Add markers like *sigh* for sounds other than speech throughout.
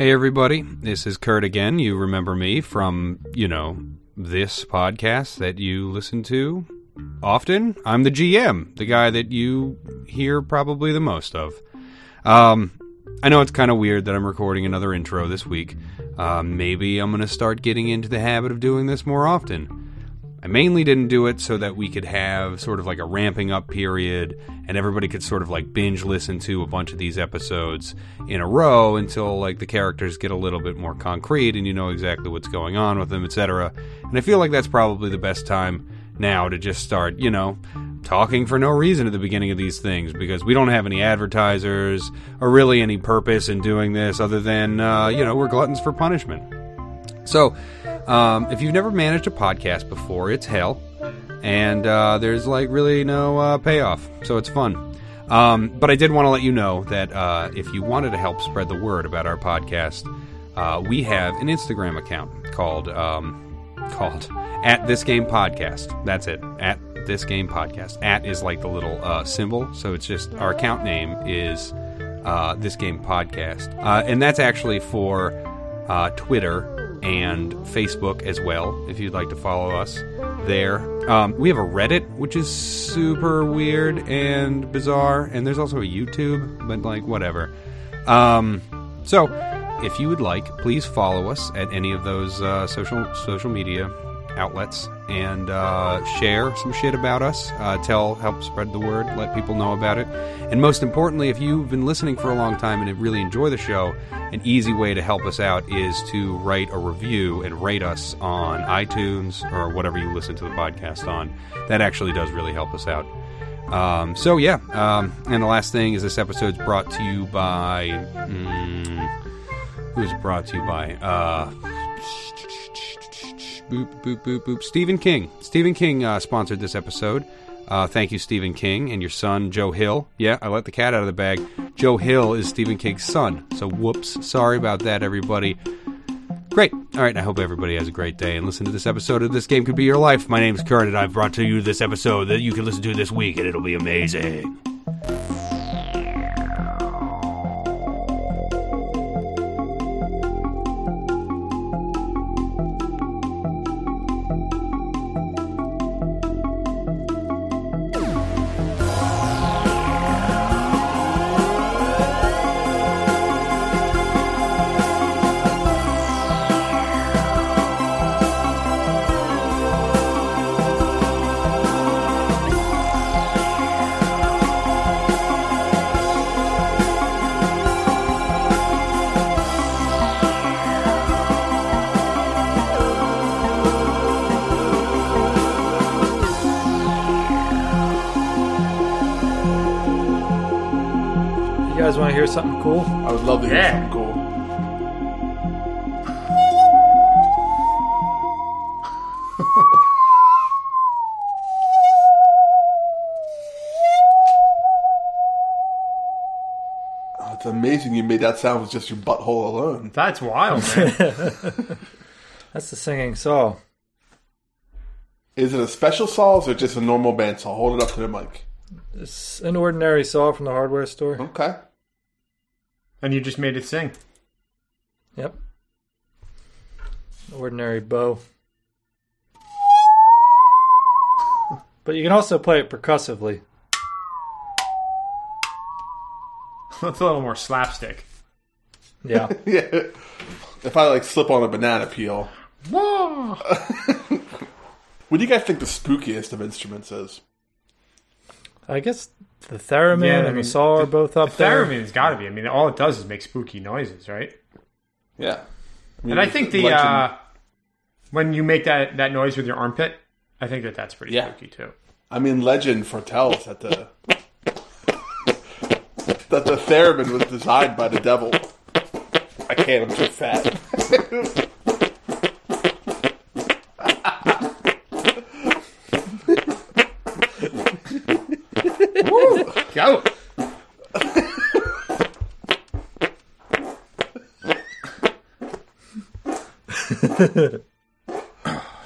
Hey, everybody. This is Kurt again. You remember me from, you know, this podcast that you listen to often. I'm the GM, the guy that you hear probably the most of. Um, I know it's kind of weird that I'm recording another intro this week. Uh, maybe I'm going to start getting into the habit of doing this more often. I mainly didn't do it so that we could have sort of like a ramping up period and everybody could sort of like binge listen to a bunch of these episodes in a row until like the characters get a little bit more concrete and you know exactly what's going on with them, etc. And I feel like that's probably the best time now to just start, you know, talking for no reason at the beginning of these things because we don't have any advertisers or really any purpose in doing this other than, uh, you know, we're gluttons for punishment. So, um, if you've never managed a podcast before, it's hell, and uh, there's like really no uh, payoff, so it's fun. Um, but I did want to let you know that uh, if you wanted to help spread the word about our podcast, uh, we have an Instagram account called um, called at this game podcast. That's it. At this game podcast. At is like the little uh, symbol, so it's just our account name is uh, this game podcast, and that's actually for Twitter and Facebook as well, if you'd like to follow us there. Um, we have a Reddit, which is super weird and bizarre, and there's also a YouTube, but like whatever. Um, so, if you would like, please follow us at any of those uh, social social media outlets and uh, share some shit about us. Uh, tell, help spread the word, let people know about it. And most importantly, if you've been listening for a long time and really enjoy the show, an easy way to help us out is to write a review and rate us on iTunes or whatever you listen to the podcast on. That actually does really help us out. Um, so yeah, um, and the last thing is this episode's brought to you by. Mm, who's brought to you by? Uh, boop, boop, boop, boop. Stephen King. Stephen King uh, sponsored this episode. Uh, thank you, Stephen King, and your son, Joe Hill. Yeah, I let the cat out of the bag. Joe Hill is Stephen King's son. So, whoops. Sorry about that, everybody. Great. All right, I hope everybody has a great day and listen to this episode of This Game Could Be Your Life. My name's Kurt, and I've brought to you this episode that you can listen to this week, and it'll be amazing. It's amazing you made that sound with just your butthole alone. That's wild, man. *laughs* *laughs* That's the singing saw. Is it a special saw or just a normal bandsaw? Hold it up to the mic. It's an ordinary saw from the hardware store. Okay. and you just made it sing. Yep. Ordinary bow. But you can also play it percussively. *laughs* That's a little more slapstick. Yeah. *laughs* Yeah. If I like slip on a banana peel. Whoa! *laughs* What do you guys think the spookiest of instruments is? I guess the theremin Yeah, I and mean, the saw are both up The there. theremin's got to be. I mean, all it does is make spooky noises, right? Yeah. mean, And I think the legend- uh, when you make that that noise with your armpit, I think that that's pretty Yeah. spooky too. I mean, legend foretells that the that the theremin was designed by the devil. I can't. I'm too fat. Go.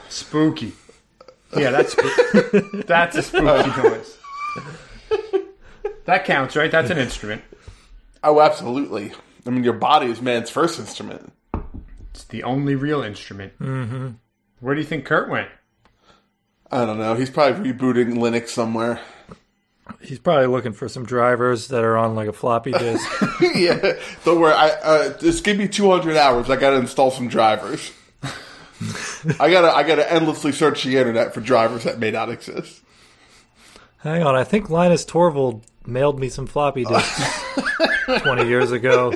spooky. Yeah, that's *laughs* that's a spooky noise. That counts, right? That's an instrument. Oh, absolutely. I mean, your body is man's first instrument. It's the only real instrument. Mm-hmm. Where do you think Kurt went? I don't know. He's probably rebooting Linux somewhere. He's probably looking for some drivers that are on like a floppy *laughs* disk. yeah, don't worry. I uh, just give me 200 hours. I got to install some drivers. I gotta, I gotta endlessly search the internet for drivers that may not exist. Hang on, I think Linus Torvald mailed me some floppy disks *laughs* 20 years ago.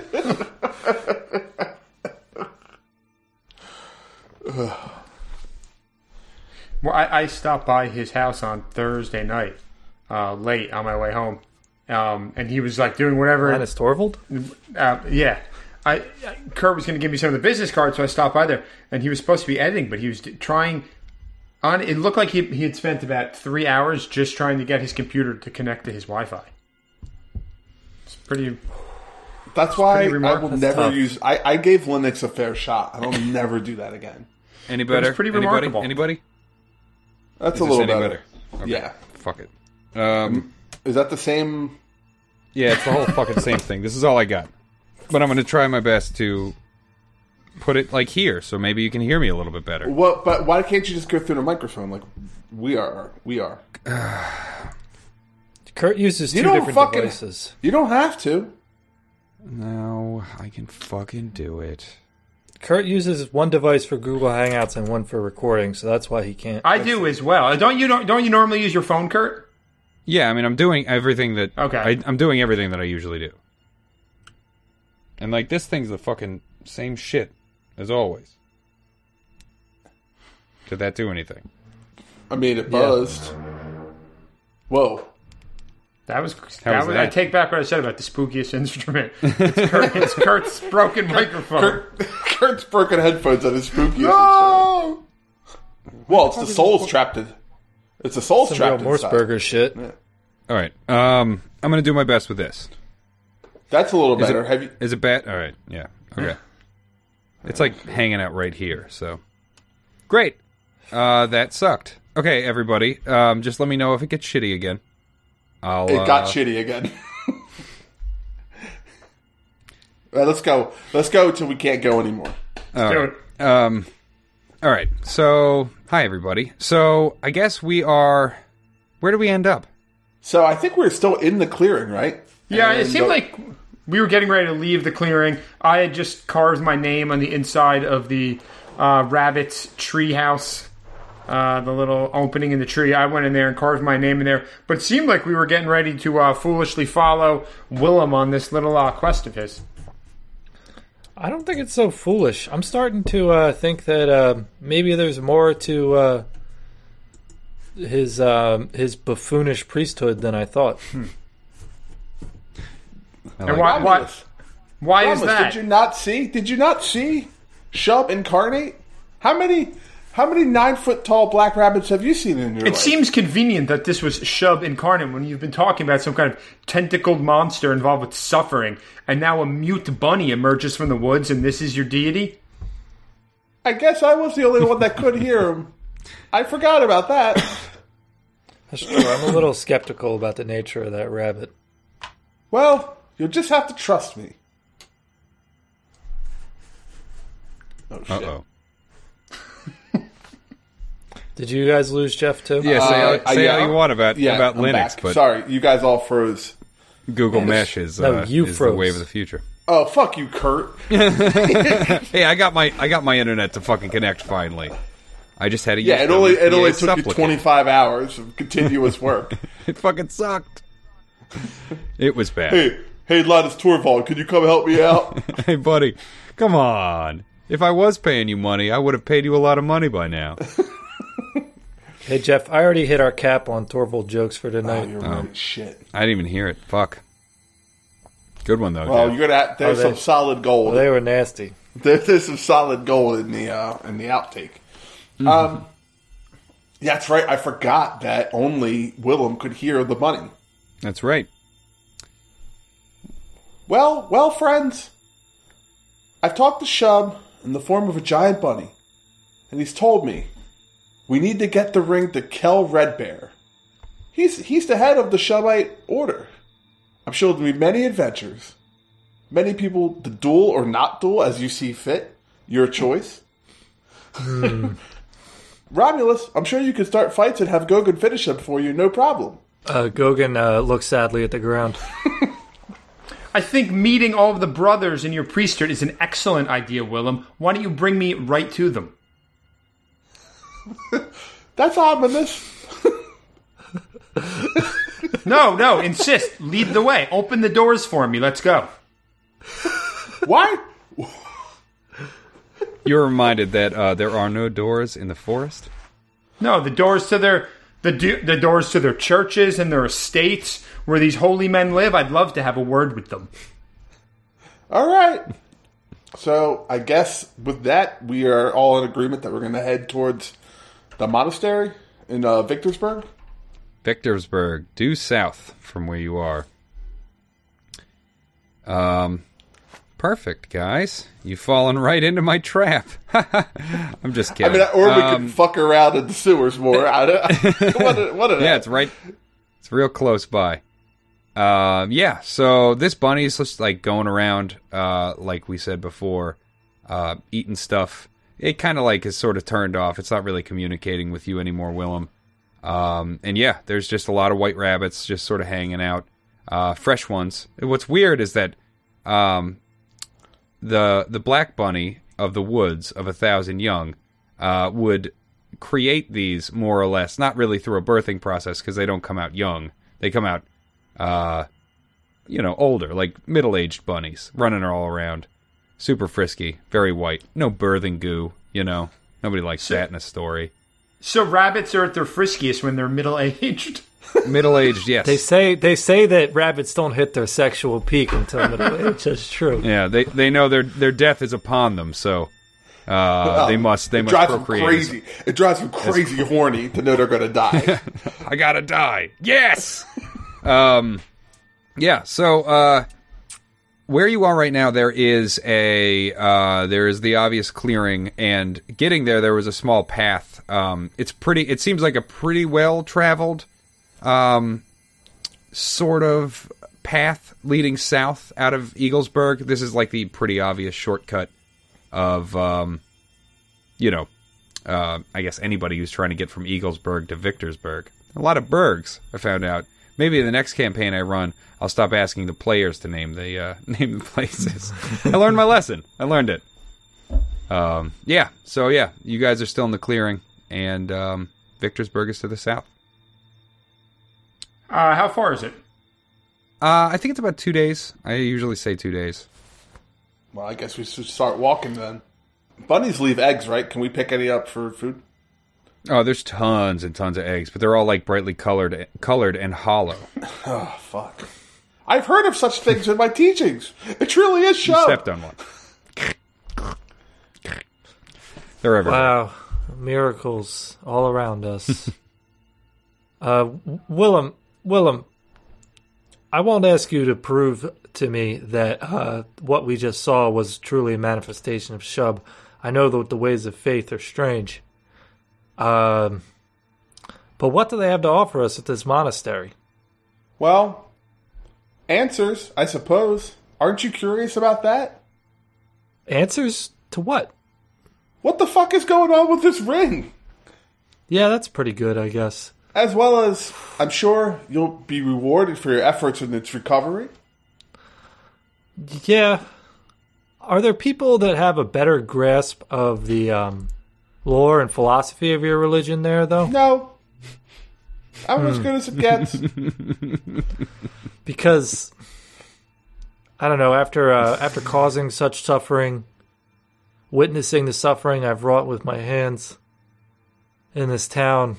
*sighs* Well, I, I stopped by his house on Thursday night, uh, late on my way home, um, and he was like doing whatever. Linus Torvald? Uh, yeah. I, I Kurt was going to give me some of the business cards, so I stopped by there, and he was supposed to be editing, but he was d- trying. On it looked like he he had spent about three hours just trying to get his computer to connect to his Wi-Fi. It's pretty. That's why pretty I will that's never tough. use. I, I gave Linux a fair shot. I will never do that again. Any better? pretty Anybody? remarkable. Anybody? That's Is a little any better. better? Okay. Yeah. Fuck it. Um, Is that the same? yeah, it's the whole fucking same thing. This is all I got. But I'm going to try my best to put it like here, so maybe you can hear me a little bit better. What? But why can't you just go through the microphone like we are? We are. *sighs* *sighs* *sighs* Kurt uses You two don't different fucking- devices. You don't have to. No, I can fucking do it. Kurt uses one device for Google Hangouts and one for recording, so that's why he can't. I do as well. Uh, don't you? Don't, don't you normally use your phone, Kurt? Yeah, I mean, I'm doing everything that. Okay. I, I'm doing everything that I usually do. And like this thing's the fucking same shit as always. Did that do anything? I mean, it buzzed. Whoa. That was. How that was was I take back what I said about the spookiest *laughs* instrument. It's, Kurt, it's Kurt's broken microphone. Kurt, Kurt's broken headphones on his spookiest No! Well, it's the soul's trapped in. It's the soul's Some real trapped Morse inside. burger shit. All right. Um, I'm gonna do my best with this. That's a little Is better. it, Have you? is it bad? All right. Yeah. Okay. It's like hanging out right here. So great. Uh, that sucked. Okay, everybody. Um, just let me know if it gets shitty again. I'll. It got uh, shitty again. *laughs* All right, let's go. Let's go till we can't go anymore. all Do right. it. Um, all right. So, hi everybody. So, I guess we are. Where do we end up? So I think we're still in the clearing, right? Yeah, it seemed uh, like we were getting ready to leave the clearing. I had just carved my name on the inside of the uh, rabbit's treehouse, uh, the little opening in the tree. I went in there and carved my name in there. But it seemed like we were getting ready to uh, foolishly follow Willem on this little uh, quest of his. I don't think it's so foolish. I'm starting to uh, think that uh, maybe there's more to uh, his um his buffoonish priesthood than I thought. I And like why, why, Romulus. why is that? Did you not see? Did you not see Shub incarnate? How many? How many nine foot tall black rabbits have you seen in your It life? seems convenient that this was Shub incarnate when you've been talking about some kind of tentacled monster involved with suffering, and now a mute bunny emerges from the woods, and this is your deity. I guess I was the only one that could hear him. I forgot about that. That's true. I'm a little skeptical about the nature of that rabbit. Well, you'll just have to trust me. Oh shit! Uh oh. Did you guys lose Jeff too? Yeah, say, Uh, how, say yeah, how you want about Yeah, about I'm Linux, back. but sorry, you guys all froze. Google Mesh is, No, uh, you is the wave of the future. Oh fuck you, Kurt! *laughs* *laughs* Hey, I got my I got my internet to fucking connect finally. I just had to Yeah, it only it only VA took you 25 hours of continuous *laughs* work. It fucking sucked. It was bad. hey, hey, Linus Torvald, could you come help me out? Hey, buddy, come on. If I was paying you money, I would have paid you a lot of money by now. Hey Jeff, I already hit our cap on Torvald jokes for oh, tonight. you're right. Shit. I didn't even hear it. Fuck. Good one though. Well, Jeff. you're gonna. Have, there's Oh, some solid gold. Well, they were nasty. *laughs* There, there's some solid gold in the uh, in the outtake. Um, yeah, that's right. I forgot that only Willem could hear the bunny. That's right. Well, well, friends, I've talked to Shub in the form of a giant bunny, and he's told me we need to get the ring to Kel Redbear. He's he's the head of the Shubite order. I'm sure there'll be many adventures, Many people to duel or not duel as you see fit. Your choice. *laughs* Romulus, I'm sure you could start fights and have Gogan finish them for you, no problem. Uh, Gogan uh, looks sadly at the ground. *laughs* I think meeting all of the brothers in your priesthood is an excellent idea, Willem. Why don't you bring me right to them? *laughs* That's ominous. *laughs* No, no, insist. Lead the way. Open the doors for me. Let's go. Why? You're reminded that uh, there are no doors in the forest. No, the doors to their the do, the doors to their churches and their estates where these holy men live. I'd love to have a word with them. All right. So I guess with that, we are all in agreement that we're going to head towards the monastery in uh, Victorsburg. Victorsburg, due south from where you are. Um, perfect, guys. You've fallen right into my trap. *laughs* I'm just kidding. I mean, or we Um, could fuck around in the sewers more. I don't, *laughs* what a, what a, yeah, it's right. It's real close by. Um, yeah. So this bunny's just like going around, uh, like we said before, uh, eating stuff. It kind of like is sort of turned off. It's not really communicating with you anymore, Willem. Um, and yeah, there's just a lot of white rabbits just sort of hanging out, uh, fresh ones. What's weird is that, um, the the black bunny of the woods of a thousand young, uh, would create these more or less, not really through a birthing process because they don't come out young. They come out, uh, you know, older, like middle aged bunnies running all around, super frisky, very white, no birthing goo. You know, nobody likes that in a story. So rabbits are at their friskiest when they're middle aged. *laughs* Middle aged, yes. They say they say that rabbits don't hit their sexual peak until middle age. That's true. yeah, they they know their their death is upon them, so uh, they must they it must drives them crazy. It drives them crazy *laughs* horny to know they're going to die. *laughs* I gotta die. Yes. um, yeah. So, uh, where you are right now, there is a uh, there is the obvious clearing, and getting there, there was a small path. Um, it's pretty. It seems like a pretty well traveled, um, sort of path leading south out of Eaglesburg. This is like the pretty obvious shortcut of, um, you know, uh, I guess anybody who's trying to get from Eaglesburg to Victorsburg. A lot of bergs, I found out. Maybe in the next campaign I run, I'll stop asking the players to name the uh, *laughs* name the places. I learned my lesson. I learned it. Um, yeah. So yeah, you guys are still in the clearing, and um, Victorsburg is to the south. Uh, how far is it? Uh, I think it's about two days. I usually say two days. well, I guess we should start walking then. Bunnies leave eggs, right? Can we pick any up for food? Oh, there's tons and tons of eggs, but they're all like brightly colored, colored and hollow. Oh, *laughs* fuck. I've heard of such things in my teachings. It truly is You show. stepped on one. They're everywhere. Wow, miracles all around us. *laughs* uh, Willem, Willem, I won't ask you to prove to me that uh, what we just saw was truly a manifestation of Shub. I know that the ways of faith are strange. Um, but what do they have to offer us at this monastery? Well, answers, I suppose. Aren't you curious about that? Answers to what? What the fuck is going on with this ring? Yeah, that's pretty good, I guess. As well as, I'm sure you'll be rewarded for your efforts in its recovery. Yeah. Are there people that have a better grasp of the um, lore and philosophy of your religion there, though? No. I'm as good as it gets. Because I don't know. After uh, after causing such suffering, witnessing the suffering I've wrought with my hands in this town,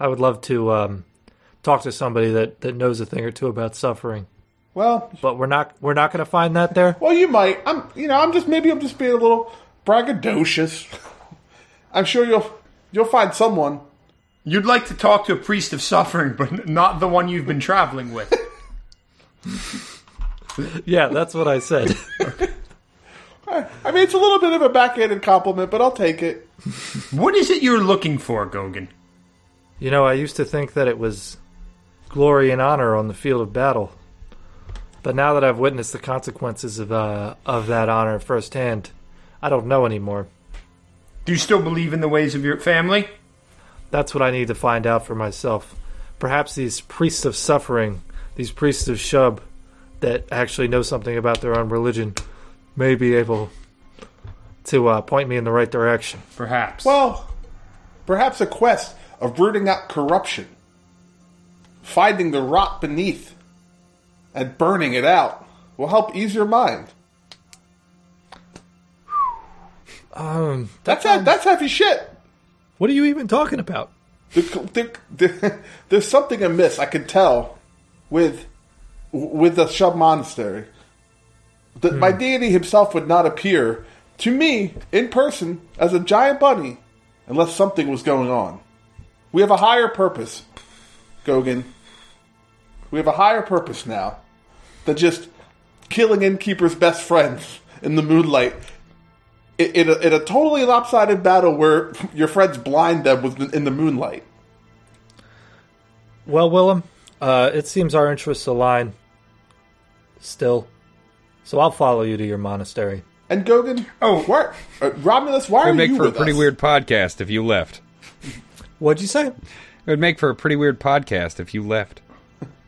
I would love to um, talk to somebody that, that knows a thing or two about suffering. well, But we're not we're not going to find that there. well, you might. I'm, you know, I'm just maybe I'm just being a little braggadocious. *laughs* I'm sure you'll you'll find someone. You'd like to talk to a priest of suffering, but not the one you've been traveling with. Yeah, that's what I said. *laughs* I mean, it's a little bit of a backhanded compliment, but I'll take it. what is it you're looking for, Gogan? You know, I used to think that it was glory and honor on the field of battle. But now that I've witnessed the consequences of uh, of that honor firsthand, I don't know anymore. Do you still believe in the ways of your family? That's what I need to find out for myself. Perhaps these priests of suffering, these priests of Shub, that actually know something about their own religion, may be able to uh, point me in the right direction. Perhaps. Well, perhaps a quest of rooting out corruption, finding the rot beneath, and burning it out will help ease your mind. Um, That's he- that's heavy shit. What are you even talking about? There- there- there- there's something amiss. I can tell with with the Shub Monastery. That my hmm. deity himself would not appear to me in person as a giant bunny unless something was going on. We have a higher purpose, Gogan. We have a higher purpose now than just killing innkeeper's best friends in the moonlight in, in, a, in a totally lopsided battle where *laughs* your friends blind them with in the moonlight. Well, Willem, uh, it seems our interests align. Still, so I'll follow you to your monastery. And Gogan, Oh. why, uh, Romulus, why It are would make you for a pretty us? weird podcast if you left. What'd you say? It would make for a pretty weird podcast if you left.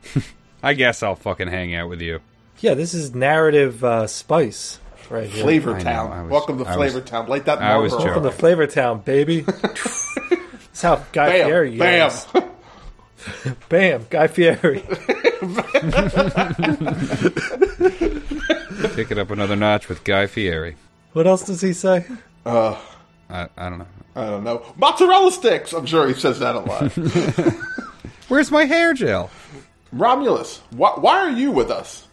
*laughs* I guess I'll fucking hang out with you. Yeah, this is narrative uh, spice right here. Flavor Town. Welcome to I Flavor Town. Like that I was Marlboro. Welcome to Flavor Town, baby. *laughs* That's how Guy Bam, Fieri bam. yells. *laughs* Bam, Guy Fieri. *laughs* Take it up another notch with Guy Fieri. What else does he say? Uh, I, I don't know. I don't know. Mozzarella sticks. I'm sure he says that a lot. Where's my hair gel? Romulus, why, why are you with us?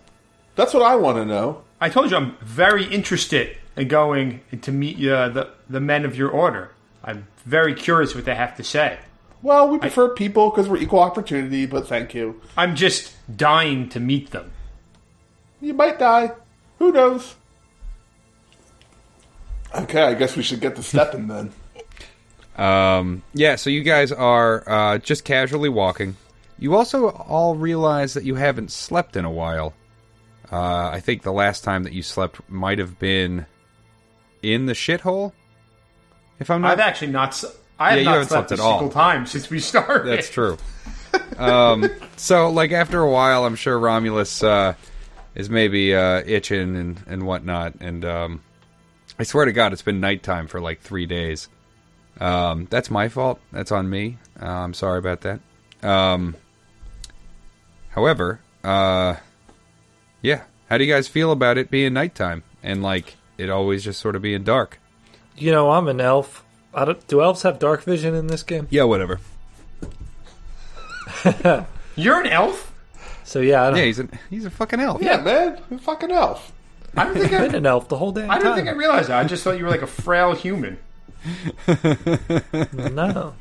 That's what I want to know. I told you I'm very interested in going to meet uh, the the men of your order. I'm very curious what they have to say. Well, we prefer people because we're equal opportunity, but thank you. I'm just dying to meet them. You might die. Who knows? Okay, I guess we should get to stepping then. *laughs* Um, yeah, so you guys are uh, just casually walking. You also all realize that you haven't slept in a while. Uh, I think the last time that you slept might have been in the shithole. If I'm not I've actually not. I have Yeah, you not haven't slept, slept a at all. single time since we started. That's true. um, *laughs* so, like after a while, I'm sure Romulus uh, is maybe uh, itching and and whatnot. And um, I swear to God, it's been nighttime for like three days. Um, that's my fault. That's on me. Uh, I'm sorry about that. Um, however, uh, yeah. How do you guys feel about it being nighttime and like it always just sort of being dark? You know, I'm an elf. I don't, do elves have dark vision in this game? Yeah, whatever. *laughs* You're an elf. So yeah, I don't, Yeah, he's a he's a fucking elf. Yeah, man. You're a fucking elf. I don't think I've been an elf the whole day. I time. didn't think I realized that. I just thought you were like a frail human. *laughs* no,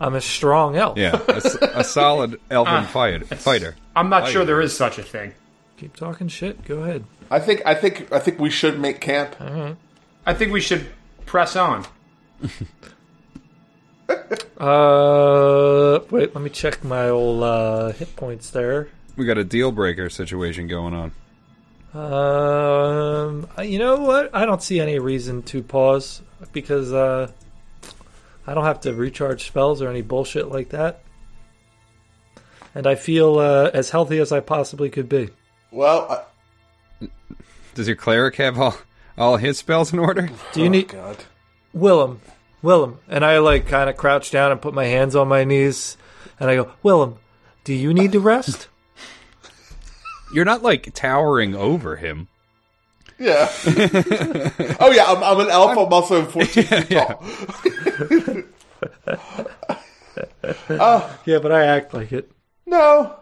I'm a strong elf. Yeah, a solid elven ah, fight, fighter. I'm not sure there is such a thing. Keep talking shit. Go ahead. I think I think I think we should make camp. I think we should press on. *laughs* Uh, wait. Let me check my old uh, hit points there. We got a deal breaker situation going on. Um, you know what? I don't see any reason to pause because uh, I don't have to recharge spells or any bullshit like that, and I feel uh, as healthy as I possibly could be. Well, I, Does your cleric have all all his spells in order? Do you oh, need God. Willem? Willem, and I like kind of crouch down and put my hands on my knees, and I go, Willem, do you need to rest? *laughs* You're not like towering over him. Yeah. *laughs* oh yeah, I'm, I'm an elf. I'm also 14 *laughs* feet tall. Ah. yeah, but I act like it. No,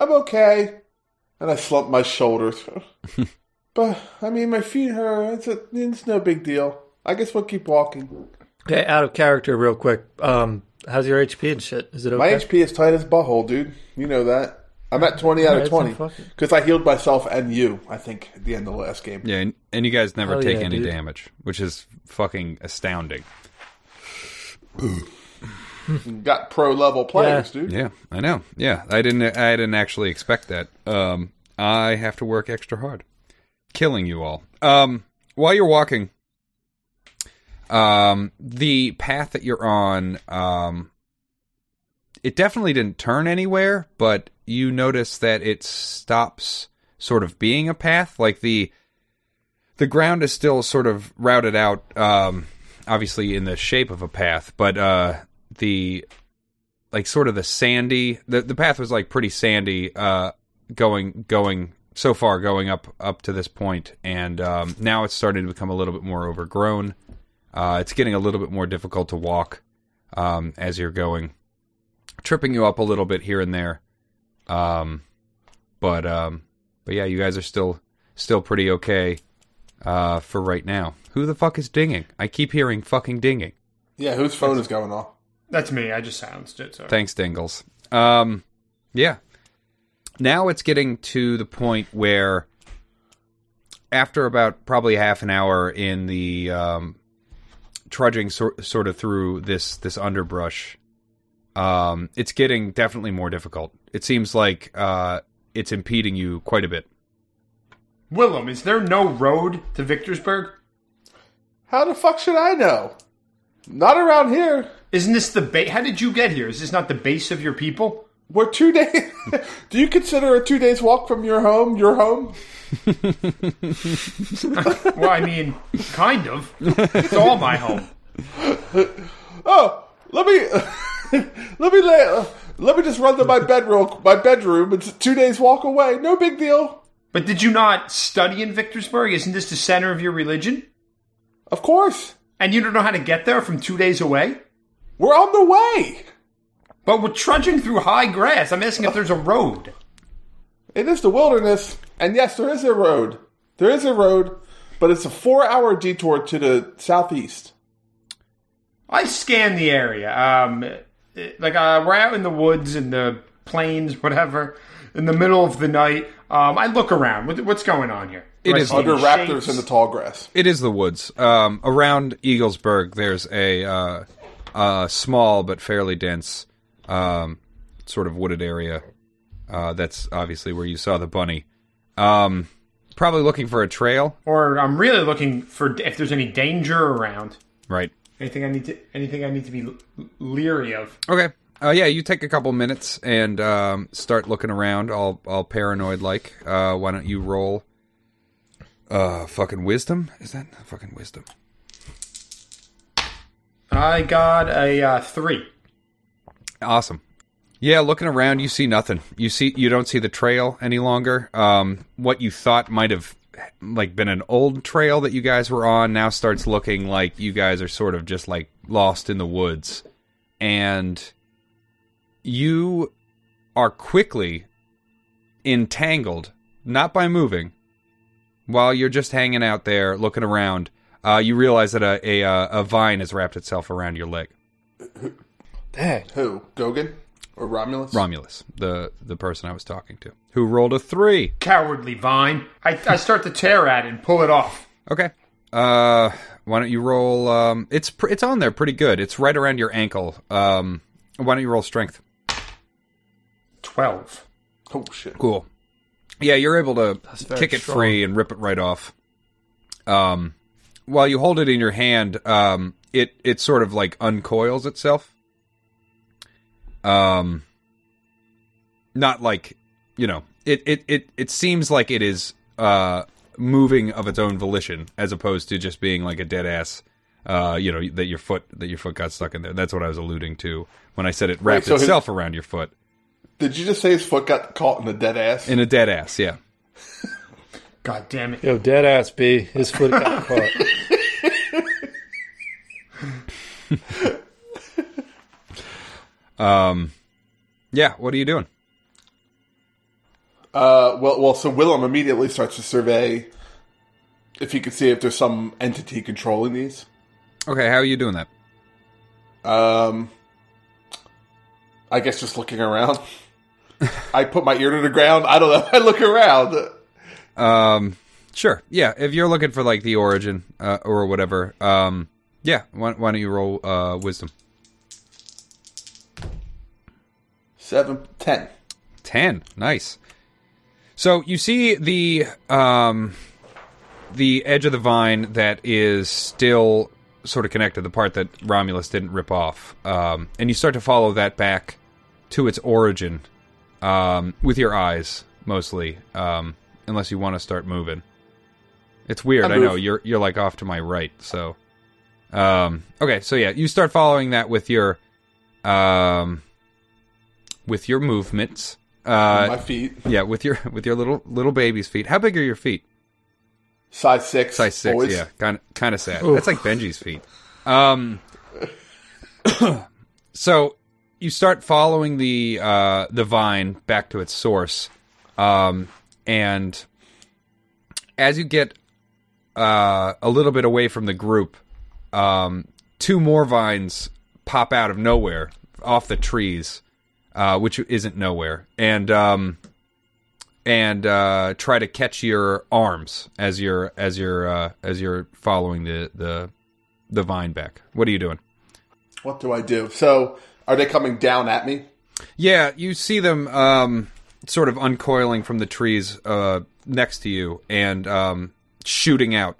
I'm okay. And I slump my shoulders. *laughs* but I mean, my feet hurt. It's a, it's no big deal. I guess we'll keep walking. Okay, out of character, real quick. Um, how's your HP and shit? Is it okay? My? HP is tight as butthole, dude. You know that. I'm at 20 out of 20 so fuck it. because I healed myself and you. I think at the end of the last game. Yeah, and, and you guys never Hell take yeah, any dude. damage, which is fucking astounding. *sighs* *laughs* *laughs* Got pro level players, Yeah. dude. Yeah, I know. Yeah, I didn't. I didn't actually expect that. Um, I have to work extra hard, killing you all. Um, while you're walking, um, the path that you're on, um, it definitely didn't turn anywhere, but you notice that it stops sort of being a path. Like the the ground is still sort of routed out, um, obviously in the shape of a path, but uh, the like sort of the sandy the the path was like pretty sandy, uh, going going so far going up up to this point, and um, now it's starting to become a little bit more overgrown. Uh, it's getting a little bit more difficult to walk um, as you're going, tripping you up a little bit here and there. Um, but um, but yeah, you guys are still still pretty okay uh, for right now. Who the fuck is dinging? I keep hearing fucking dinging. Yeah, whose phone is going off? That's me. I just silenced it. So. Thanks, Dingles. Um, yeah. Now it's getting to the point where, after about probably half an hour in the um, trudging sor- sort of through this this underbrush, um, it's getting definitely more difficult. It seems like uh, it's impeding you quite a bit. Willem, is there no road to Victorsburg? How the fuck should I know? Not around here. Isn't this the base? How did you get here? Is this not the base of your people? We're two days. *laughs* Do you consider a two days walk from your home your home? *laughs* Well, I mean, kind of. It's all my home. *laughs* Oh, let me let me lay, let me just run to my bedroom. My bedroom. It's two days walk away. No big deal. But did you not study in Victorsburg? Isn't this the center of your religion? Of course, And you don't know how to get there from two days away? We're on the way. But we're trudging through high grass. I'm asking if there's a road. It is the wilderness, and yes, there is a road. There is a road, but it's a four-hour detour to the southeast. I scanned the area. Um, like uh, we're out in the woods, in the plains, whatever, in the middle of the night. Um, I look around. What, what's going on here? Do It I is see Under any raptors shapes? in the tall grass. It is the woods. Um, around Eaglesburg, there's a uh, uh, small but fairly dense um, sort of wooded area. Uh, that's obviously where you saw the bunny. Um, probably looking for a trail, Or I'm really looking for if there's any danger around. right? Anything I need to anything I need to be leery of. Okay. Uh, yeah, you take a couple minutes and um, start looking around, all all paranoid like. Uh, why don't you roll? Uh, fucking wisdom. Is that fucking wisdom? I got a uh, three. Awesome. Yeah, looking around, you see nothing. You see, you don't see the trail any longer. Um, what you thought might have like been an old trail that you guys were on now starts looking like you guys are sort of just like lost in the woods, and you are quickly entangled, not by moving, while you're just hanging out there looking around. Uh, you realize that a, a uh, a vine has wrapped itself around your leg. Dang. Who? Gogan or Romulus? Romulus, the the person I was talking to, who rolled a three. Cowardly vine. I, I start to tear at it and pull it off. Okay. Uh, why don't you roll? Um, it's pr- it's on there pretty good. It's right around your ankle. Um, why don't you roll strength? Twelve. oh shit! Cool. Yeah, you're able to very kick it strong. free and rip it right off. Um, while you hold it in your hand, um, it it sort of like uncoils itself. Um, not like you know, it it it it seems like it is uh moving of its own volition as opposed to just being like a dead ass. Uh, you know that your foot that your foot got stuck in there. That's what I was alluding to when I said it wrapped so his- itself around your foot Did you just say his foot got caught in a dead ass? in a dead ass. Yeah. *laughs* God damn it. Yo, dead ass B. His foot got *laughs* caught. *laughs* Um, yeah. What are you doing? Uh, well, well. So Willem immediately starts to survey if he can see if there's some entity controlling these. Okay, how are you doing that? Um, I guess just looking around. I put my ear to the ground. I don't know. *laughs* I look around. Um, sure. Yeah, if you're looking for like the origin uh, or whatever, um, yeah. Why, why don't you roll uh, wisdom? Seven, ten. Ten. Nice. So you see the um, the edge of the vine that is still sort of connected, the part that Romulus didn't rip off, um, and you start to follow that back to its origin um, with your eyes mostly, um, unless you want to start moving. It's weird, I I, know. You're you're like off to my right, so um, okay. So yeah, you start following that with your um, with your movements. Uh, my feet, yeah, with your with your little little baby's feet. How big are your feet? size six, Size six. boys. Yeah, kind of kind of sad. That's like Benji's feet. Um. *coughs* so you start following the uh, the vine back to its source, um, and as you get uh, a little bit away from the group, um, two more vines pop out of nowhere off the trees, uh, which isn't nowhere, and um, and uh, try to catch your arms as you're as you're uh, as you're following the the the vine back. What are you doing? What do I do? So, are they coming down at me? Yeah, you see them um, sort of uncoiling from the trees uh, next to you and um, shooting out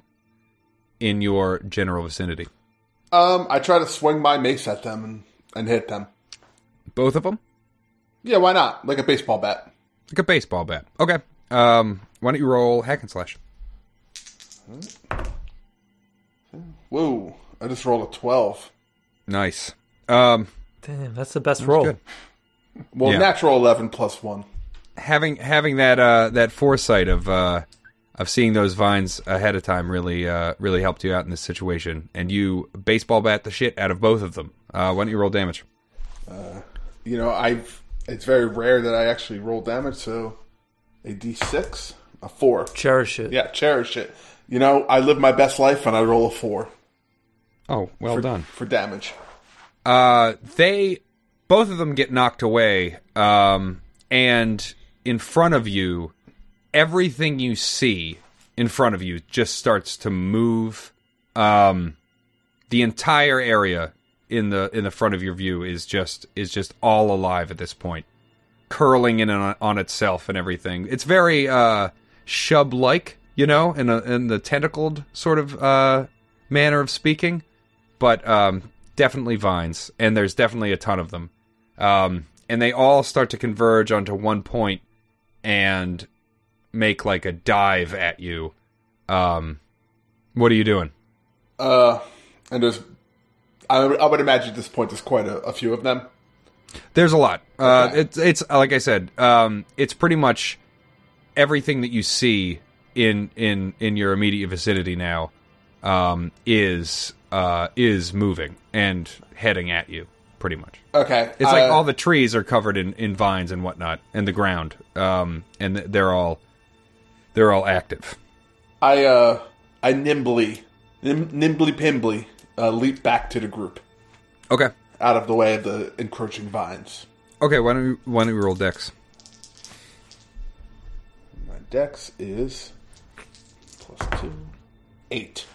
in your general vicinity. Um, I try to swing my mace at them and, and hit them. Both of them, Yeah, why not? Like a baseball bat. like a baseball bat. Okay. Um, why don't you roll hack and slash? Whoa! I just rolled a twelve. Nice. Um, Damn, that's the best roll. good. Well, Yeah. natural eleven plus one. having having that uh, that foresight of uh, of seeing those vines ahead of time really uh, really helped you out in this situation, and you baseball bat the shit out of both of them. Uh, why don't you roll damage? You know, I've. It's very rare that I actually roll damage, so a d6, a four. Cherish it. Yeah, cherish it. You know, I live my best life and I roll a four Oh, well for, done. for damage. Uh, they both of them get knocked away, um, and in front of you, everything you see in front of you just starts to move. Um, the entire area in the in the front of your view is just is just all alive at this point, curling in on, on itself and everything. It's very uh, shub like, you know, in a in the tentacled sort of uh, manner of speaking but um, definitely vines, and there's definitely a ton of them. Um, and they all start to converge onto one point and make like a dive at you. Um, what are you doing? Uh, and there's. I, would- I would imagine at this point there's quite a, a few of them. There's a lot. Uh, Okay. It's it's like I said. Um, it's pretty much everything that you see in in in your immediate vicinity now um, is uh, is moving and heading at you. Pretty much. Okay. It's like uh, all the trees are covered in, in vines and whatnot, and the ground, um, and they're all they're all active. I uh, I nimbly, nim- nimbly pimbly, uh, leap back to the group Okay, out of the way of the encroaching vines. okay. Why don't we, why don't we roll dex? My dex is plus two, eight.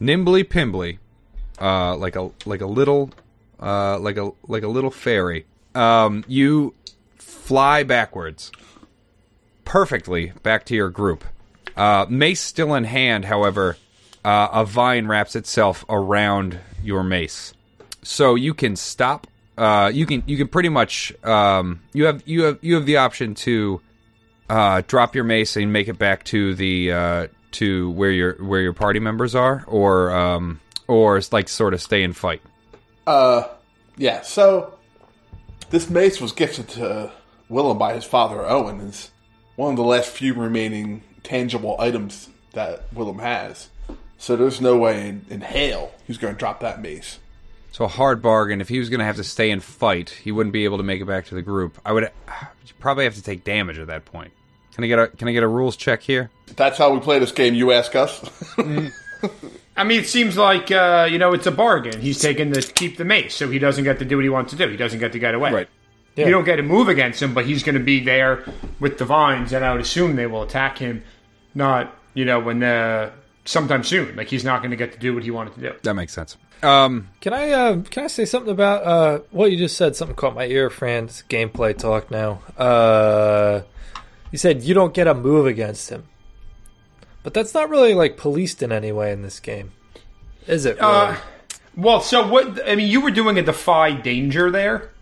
Nimbly pimbly, uh, like a like a little uh, like a like a little fairy. Um, you fly backwards perfectly back to your group. Uh, mace still in hand, however, uh, a vine wraps itself around your mace, so you can stop. Uh, you can you can pretty much um, you have you have you have the option to uh, drop your mace and make it back to the uh, to where your where your party members are, or um, or like sort of stay and fight. Uh, yeah. So this mace was gifted to Willem by his father Owen. Is one of the last few remaining tangible items that Willem has. So there's no way in, in hell he's going to drop that mace. So a hard bargain. If he was going to have to stay and fight, he wouldn't be able to make it back to the group. I would you'd probably have to take damage at that point. Can I get a Can I get a rules check here? That's how we play this game. You ask us. I mean, it seems like uh, you know it's a bargain. He's taking the keep the mace, so he doesn't get to do what he wants to do. He doesn't get to get away. You don't get a move against him, but he's going to be there with the vines, and I would assume they will attack him. Not you know when uh, sometime soon. Like he's not going to get to do what he wanted to do. That makes sense. Um, Can I uh, can I say something about uh, what you just said? Something caught my ear, Fran's gameplay talk. Now, uh, you said you don't get a move against him. But that's not really like policed in any way in this game, is it? Really? Uh, well, so what? I mean, you were doing a defy danger there,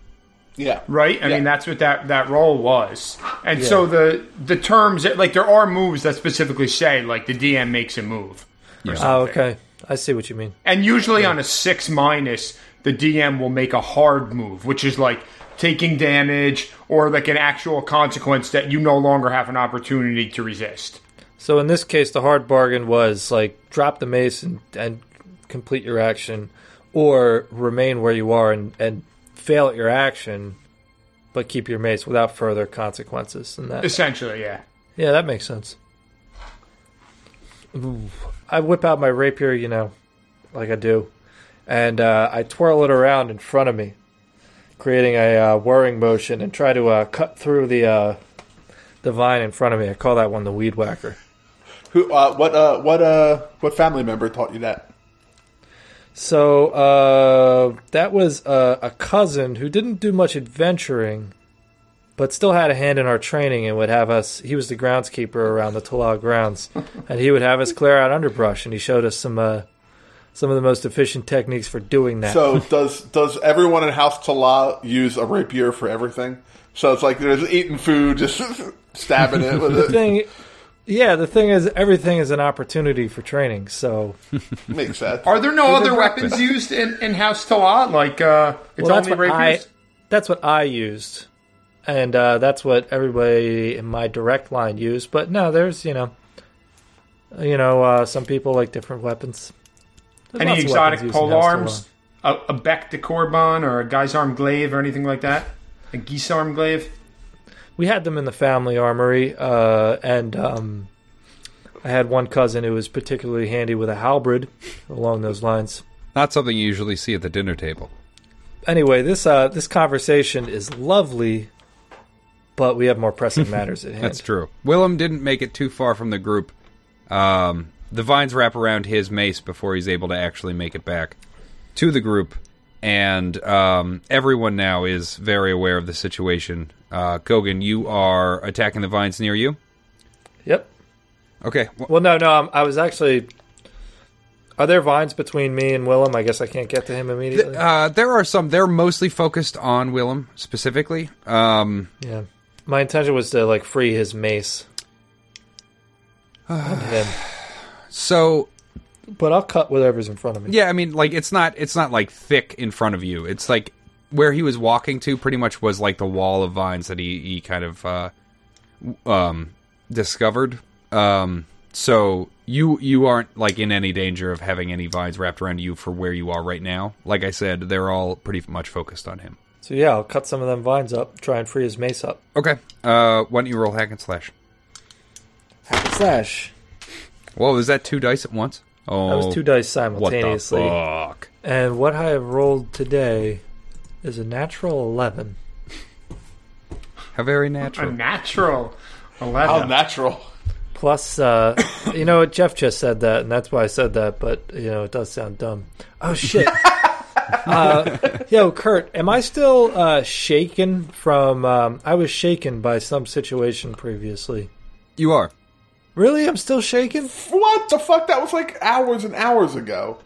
Yeah. right? I Yeah. mean, that's what that that role was. And Yeah. so the the terms like there are moves that specifically say like the DM makes a move. or oh, okay. I see what you mean. And usually on a six minus, the DM will make a hard move, which is like taking damage or like an actual consequence that you no longer have an opportunity to resist. So in this case, the hard bargain was like drop the mace and, and complete your action, or remain where you are and, and fail at your action, but keep your mace without further consequences. And that, Essentially, yeah. yeah, that makes sense. Ooh. I whip out my rapier, you know, like I do, and uh, I twirl it around in front of me, creating a uh, whirring motion, and try to uh, cut through the uh, the vine in front of me. I call that one the weed whacker. Who? Uh, what? Uh, what? Uh, what family member taught you that? So uh, that was uh, a cousin who didn't do much adventuring, but still had a hand in our training and would have us. He was the groundskeeper around the Tala grounds, *laughs* and he would have us clear out underbrush, and he showed us some uh, some of the most efficient techniques for doing that. So does does everyone in House Tala use a rapier for everything? So it's like there's eating food, just *laughs* stabbing it with the it. thing, yeah, the thing is, everything is an opportunity for training. So *laughs* Makes sense. Are there no other weapons breakfast. used in, in House Talat? Like, uh, it's well, that's only what I rapiers? that's what I used, and uh, that's what everybody in my direct line used. But no, there's you know, you know, uh, some people like different weapons. There's Any exotic weapons pole arms? A, a Bec de Corbin or a Guisarme Glaive or anything like that? A Geese Arm Glaive? We had them in the family armory, uh, and um, I had one cousin who was particularly handy with a halberd along those lines. Not something you usually see at the dinner table. Anyway, this uh, this conversation is lovely, but we have more pressing *laughs* matters at hand. That's true. Willem didn't make it too far from the group. Um, the vines wrap around his mace before he's able to actually make it back to the group, and um, everyone now is very aware of the situation. Uh, Gogan, you are attacking the vines near you. Yep. Okay. Well, Well, no, no. I'm, I was actually. Are there vines between me and Willem? I guess I can't get to him immediately. uh, there are some. They're mostly focused on Willem specifically. Um, yeah. My intention was to like free his mace. *sighs* Him. so But I'll cut whatever's in front of me. Yeah, I mean, like it's not it's not like thick in front of you. It's like where he was walking to pretty much was like the wall of vines that he he kind of uh, um, discovered. Um, so you you aren't like in any danger of having any vines wrapped around you for where you are right now. Like I said, they're all pretty much focused on him. So yeah, I'll cut some of them vines up, try and free his mace up. Okay. Uh, why don't you roll hack and slash? Hack and slash. Whoa, is that two dice at once? Oh, That was two dice simultaneously. What the simultaneously. fuck? And what I have rolled today is a natural eleven. How very natural. A natural. natural How natural. Plus, uh, *coughs* you know what? Jeff just said that, and that's why I said that. But you know, it does sound dumb. Oh shit! *laughs* uh, yo, Kurt, am I still uh, shaken from? Um, I was shaken by some situation previously. You are. Really, I'm still shaken. What the fuck? That was like hours and hours ago.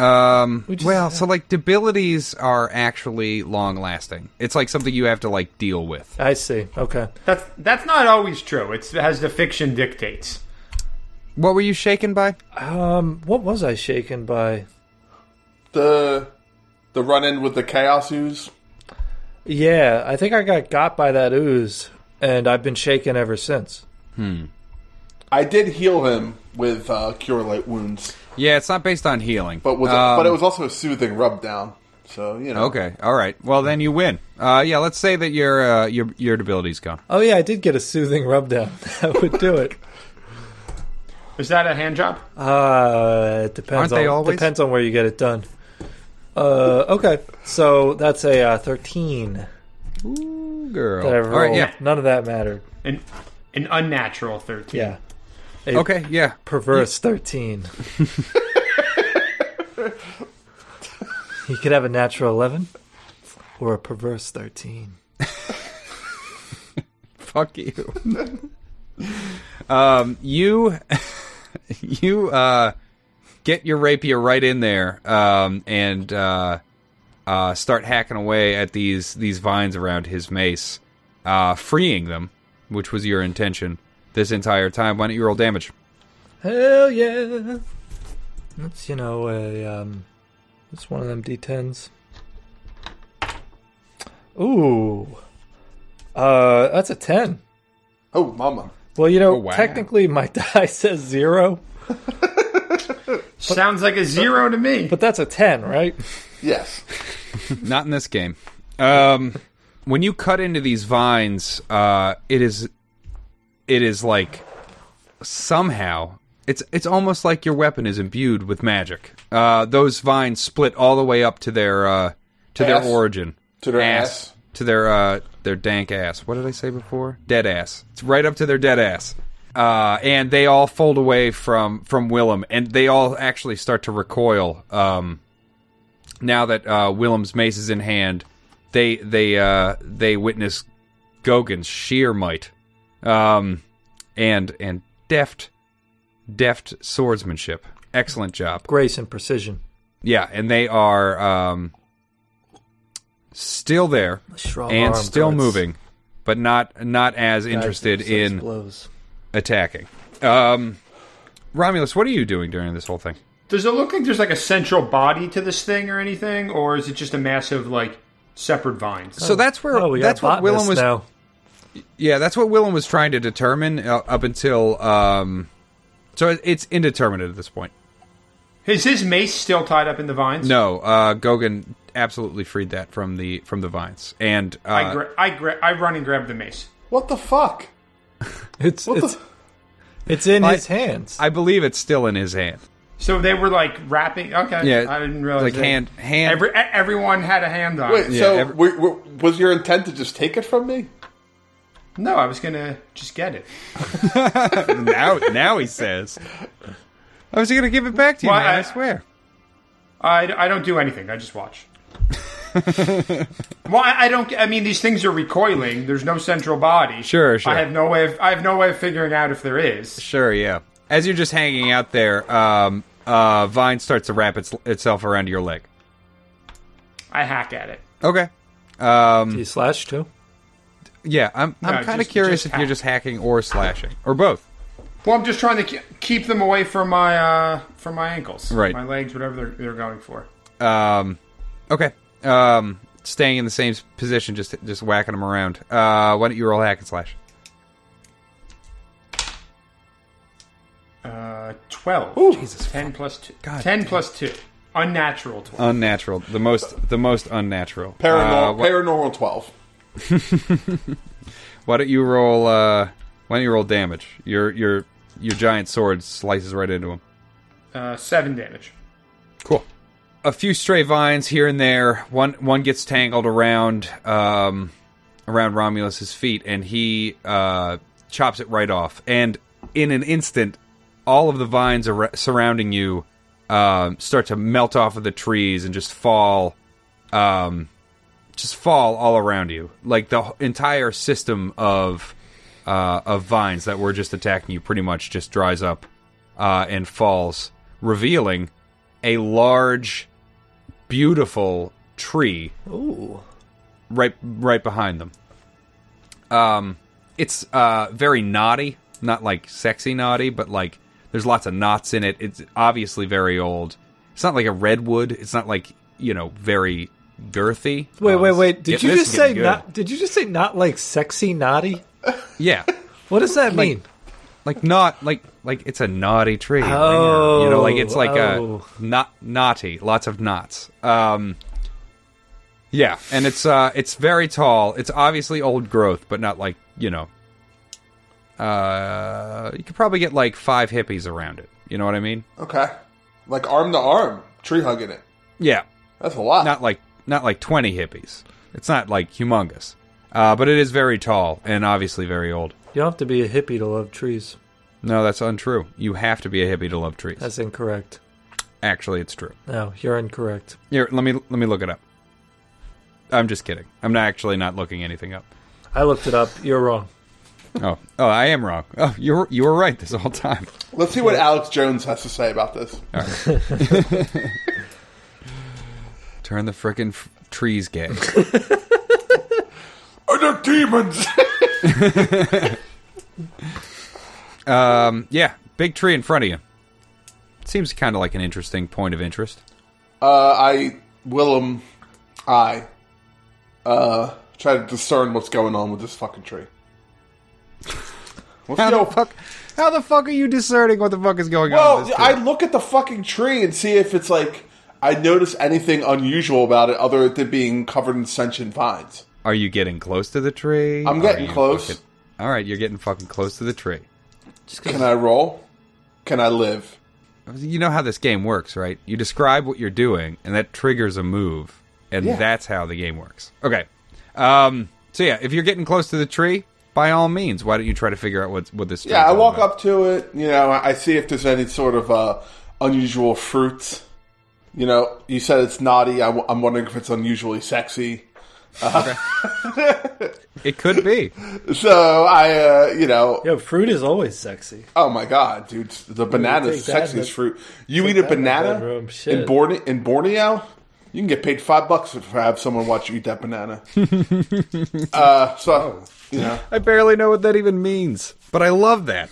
Um. We just- well, so like debilities are actually long lasting. It's like something you have to like deal with. I see. Okay. That's, that's not always true. It's, as the fiction dictates. What were you shaken by? Um, what was I shaken by? The the run in with the chaos ooze. Yeah, I think I got got by that ooze, and I've been shaken ever since. Hmm. I did heal him with uh, cure light wounds, Yeah, it's not based on healing, but with Um, but it was also a soothing rub down. So you know. okay. All right. Well, then you win. Uh, yeah. Let's say that your uh, your your debility's gone. Oh yeah, I did get a soothing rub down. *laughs* that would do it. Is that a hand job? Uh, it depends. Aren't on, they always? Depends on where you get it done. Uh, okay, so that's a uh, thirteen Ooh, girl. that I All rolled. right. Yeah. None of that mattered. An, an unnatural 13. Yeah, a Okay. Yeah. perverse thirteen. *laughs* you could have a natural eleven or a perverse thirteen. *laughs* Fuck you. Um, you, *laughs* you uh, get your rapier right in there, um, and uh, uh, start hacking away at these these vines around his mace, uh, freeing them, which was your intention this entire time. Why don't you roll damage? Hell yeah! That's you know a um, it's one of them D10s. Ooh, uh, that's a ten. Oh, mama. Well, you know, Oh, wow. technically my *laughs* die says zero, *laughs* Sounds like a zero to me. but that's a ten, right? Yes. *laughs* Not in this game. Um, when you cut into these vines, uh, it is, it is like somehow it's it's almost like your weapon is imbued with magic. Uh, those vines split all the way up to their uh, to Ass. their origin, To their ass. to their uh, their dank ass. What did I say before? Dead ass. It's right up to their dead ass. Uh, and they all fold away from from Willem, and they all actually start to recoil. Um, now that uh, Willem's mace is in hand, they they uh, they witness Gogan's sheer might, um, and and deft deft swordsmanship. Excellent job. Grace and precision. Yeah, and they are um, still there Strong and still guards. moving, but not not as Guys interested in blows. attacking. Um, Romulus, what are you doing during this whole thing? Does it look like there's like a central body to this thing or anything, or is it just a massive like separate vines? So that's where Oh, we that's what Willem was. now. Yeah, that's what Willem was trying to determine uh, up until. Um, so it's indeterminate at this point. Is his mace still tied up in the vines? No, uh, Gogan absolutely freed that from the from the vines, and uh, I gra- I, gra- I run and grab the mace. What the fuck? *laughs* It's What it's the? it's in I- his hands. I believe it's still in his hand. So they were like wrapping. Okay, Yeah, I didn't realize. like that. hand hand. Every, everyone had a hand on Wait, it. Yeah, so every- were- were- was your intent to just take it from me? No, I was gonna just get it. *laughs* now now he says, "I was going to give it back to you, Well, man. I, I- swear." I, I don't do anything. I just watch. well, I, I don't. I mean, these things are recoiling. There's no central body. Sure, sure. I have no way. Of, I have no way of figuring out if there is. Sure, yeah. As you're just hanging out there, um, uh, Vine starts to wrap its, itself around your leg. I hack at it. Okay. Um, he slashed too. Yeah, I'm I'm No, kind of curious just if you're just hacking or slashing or both. Well, I'm just trying to keep them away from my uh, from my ankles, Right. My legs, whatever they're, they're going for. Um, okay. Um, staying in the same position, just just whacking them around. Uh, why don't you roll hack and slash? Uh, Twelve. Jesus, Ten plus two. God Ten damn. plus two. Unnatural twelve. Unnatural. The most the most unnatural. Paranormal, Uh, wh- paranormal twelve. *laughs* why don't you roll? Uh, why don't you roll damage? Your your your giant sword slices right into him. Uh, seven damage. Cool. A few stray vines here and there. One one gets tangled around um, around Romulus's feet, and he uh, chops it right off. And in an instant, all of the vines ar- surrounding you um, start to melt off of the trees and just fall, um, just fall all around you. Like the entire system of uh, of vines that were just attacking you pretty much just dries up uh, and falls, revealing a large, beautiful tree Ooh. right right behind them. Um, it's uh very knotty, not like sexy knotty, but like there's lots of knots in it. It's obviously very old. It's not like a redwood. It's not like you know very girthy. Wait, wait, wait. Did get- you just say good. not? Did you just say not like sexy naughty? Yeah, What does that mean? like not like like it's a naughty tree. Oh, you know, like it's like oh. a not naughty, lots of knots. Um, yeah, and it's uh, it's very tall. It's obviously old growth, but not like you know. Uh, you could probably get like five hippies around it. You know what I mean? Okay, like arm to arm, tree hugging it. Yeah, That's a lot. not like not like twenty hippies. It's not like humongous, uh, but it is very tall and obviously very old. You don't have to be a hippie to love trees. No, that's untrue. You have to be a hippie to love trees. That's incorrect. Actually, it's true. No, you're incorrect. Here, let me let me look it up. I'm just kidding. I'm not actually not looking anything up. I looked it up. You're wrong. Oh, oh, I am wrong. Oh, you were you were right this whole time. Let's see what Alex Jones has to say about this. *laughs* Turn the frickin' f- trees gay. *laughs* Are there demons? *laughs* um, yeah, big tree in front of you. Seems kind of like an interesting point of interest. uh, I, Willem, I, uh, try to discern what's going on with this fucking tree. What's How the the fuck? How the fuck are you discerning what the fuck is going on? Well, with this I look at the fucking tree and see if it's like I notice anything unusual about it other than being covered in sentient vines. Are you getting close to the tree? I'm getting close. fucking- all right, you're getting fucking close to the tree. Can I roll? Can I live? You know how this game works, right? You describe what you're doing, and that triggers a move, and Yeah. that's how the game works. Okay. Um, so yeah, if you're getting close to the tree, by all means, why don't you try to figure out what what this? Yeah, I walk up to it. You know, I see if there's any sort of uh, unusual fruits. You know, you said it's naughty. I w- I'm wondering if it's unusually sexy. *laughs* It could be. So I, uh, you know, Yo, fruit is always sexy. oh my god, dude, the banana is take that in sexiest the- fruit. You eat a that in banana in. Borne- in Borneo, you can get paid five bucks if I have someone watch you eat that banana. *laughs* uh, so you know, I barely know what that even means, but I love that.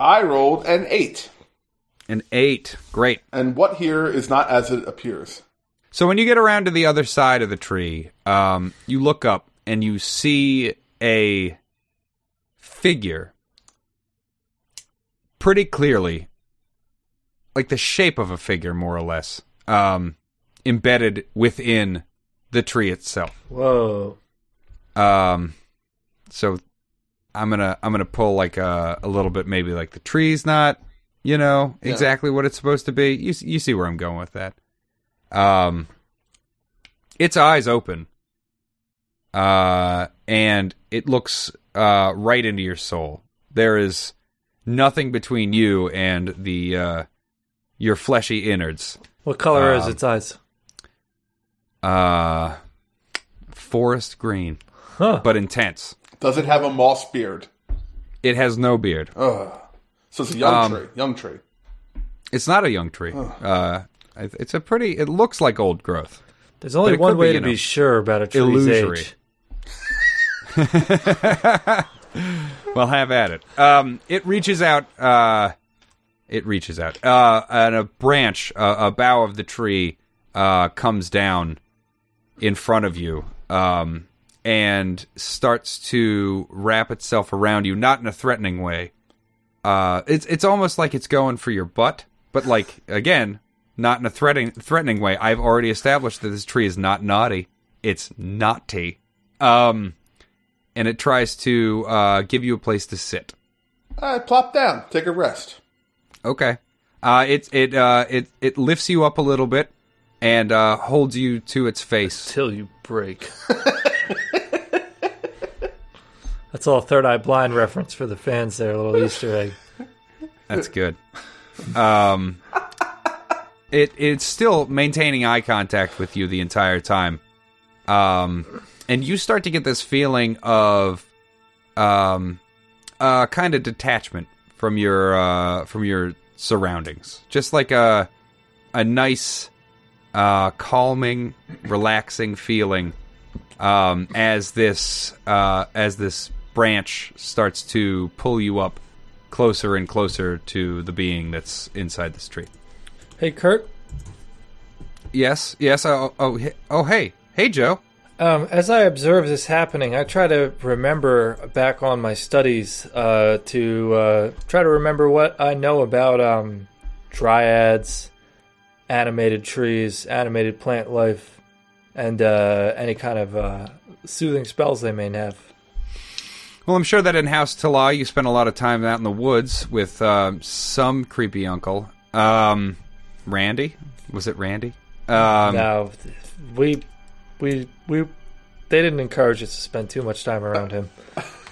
I rolled an eight, An eight, great. and what here is not as it appears. So when you get around to the other side of the tree, um, you look up and you see a figure pretty clearly, like the shape of a figure, more or less, um, embedded within the tree itself. Whoa. Um, so I'm gonna I'm gonna pull like a a little bit, maybe like the tree's not, you know, Yeah. exactly what it's supposed to be. You you see where I'm going with that. Um, its eyes open, uh, and it looks uh right into your soul. There is nothing between you and the uh your fleshy innards. What color is Um, its eyes? Uh, forest green, Huh. but intense. Does it have a moss beard? It has no beard. Ugh. So it's a young Um, tree. Young tree. It's not a young tree. Uh, it's a pretty. It looks like old growth. There's only one way be, to know, be sure about a tree's illusory. age. *laughs* Well, have at it. Um, it reaches out. Uh, it reaches out, uh, and a branch, uh, a bough of the tree, uh, comes down in front of you, um, and starts to wrap itself around you, not in a threatening way. Uh, it's it's almost like it's going for your butt, but like again, not in a threatening threatening way. I've already established that this tree is not naughty; it's naughty. Um, and it tries to uh, give you a place to sit. All right, plop down. Take a rest. Okay. Uh, it it uh, it it lifts you up a little bit and uh, holds you to its face. Till you break. *laughs* That's all third eye blind reference for the fans there, a little Easter egg. That's good. Um, it it's still maintaining eye contact with you the entire time. Um, and you start to get this feeling of um, uh, kind of detachment from your uh, from your surroundings, just like a a nice, uh, calming, relaxing feeling um, as this uh, as this branch starts to pull you up closer and closer to the being that's inside this tree. Hey, Kurt. Yes, yes. Oh, oh, he- oh hey, hey, Joe. Um, as I observe this happening, I try to remember back on my studies uh, to uh, try to remember what I know about um, dryads, animated trees, animated plant life, and uh, any kind of uh, soothing spells they may have. Well, I'm sure that in House Tala you spent a lot of time out in the woods with um, some creepy uncle. Um, Randy, was it Randy? Um, now, we, we, we, they didn't encourage us to spend too much time around him.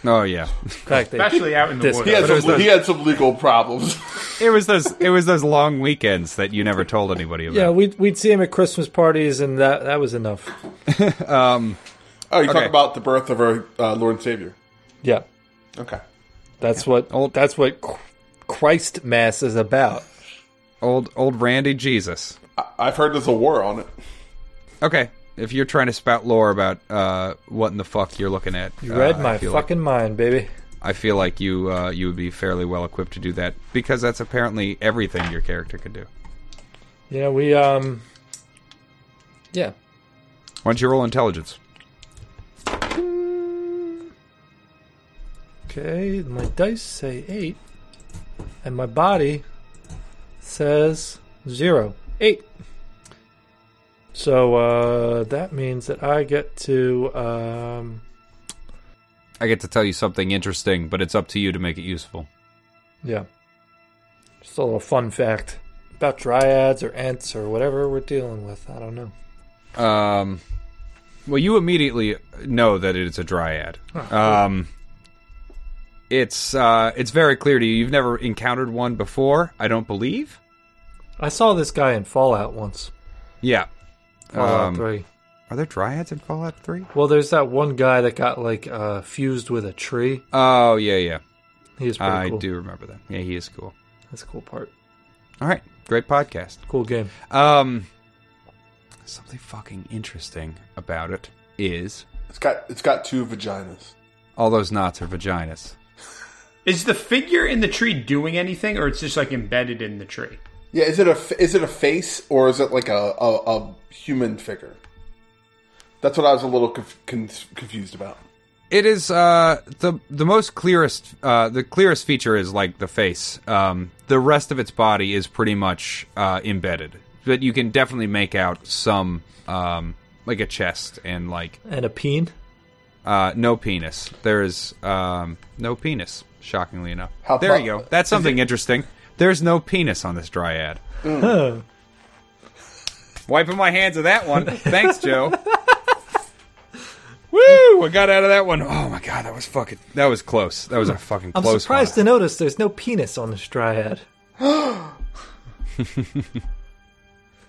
Oh yeah, fact, Especially out in the woods. He had, But it was some, those- he had some legal problems. *laughs* it was those it was those long weekends that you never told anybody about. yeah, we'd we'd see him at Christmas parties, and that that was enough. *laughs* Um, Oh, you Okay. talk about the birth of our uh, Lord and Savior. Yeah. Okay. That's what Old- that's what Christ Mass is about. Old old Randy Jesus. I- I've heard there's a war on it. Okay, if you're trying to spout lore about uh, what in the fuck you're looking at, You uh, read I my feel like- fucking mind, baby. I feel like you uh, you would be fairly well equipped to do that because that's apparently everything your character could do. Yeah, we um Yeah. Why don't you roll intelligence? Okay, my dice say eight, and my body says zero. Eight. So uh, that means that I get to. Um, I get to tell you something interesting, but it's up to you to make it useful. yeah. Just a little fun fact about dryads or ants or whatever we're dealing with. I don't know. Um, well, you immediately know that it's a dryad. Um, it's uh, it's very clear to you. You've never encountered one before, I don't believe. I saw this guy in Fallout once. Yeah. Fallout Um, 3. Are there dryads in Fallout Three? Well, there's that one guy that got like uh, fused with a tree. Oh yeah, yeah. He was pretty I cool. do remember that. Yeah, he is cool. That's a cool part. All right, great podcast. Cool game. Um, something fucking interesting about it is It's got it's got two vaginas. all those knots are vaginas. Is the figure in the tree doing anything, or it's just like embedded in the tree? Yeah, is it a f- is it a face or is it like a a, a human figure? That's what I was a little conf- con- confused about. It is uh, the the most clearest uh, the clearest feature is like the face. Um, the rest of its body is pretty much uh, embedded, but you can definitely make out some um, like a chest and like And a peen. uh, no penis. There is um, no penis. Shockingly enough, How there pro- you go. That's something interesting. There's no penis on this dryad. Huh. Wiping my hands of that one. *laughs* Thanks, Joe. *laughs* Woo! I got out of that one. Oh my god, that was fucking. That was close. That was a fucking I'm close surprised one. to notice there's no penis on this dryad. *gasps*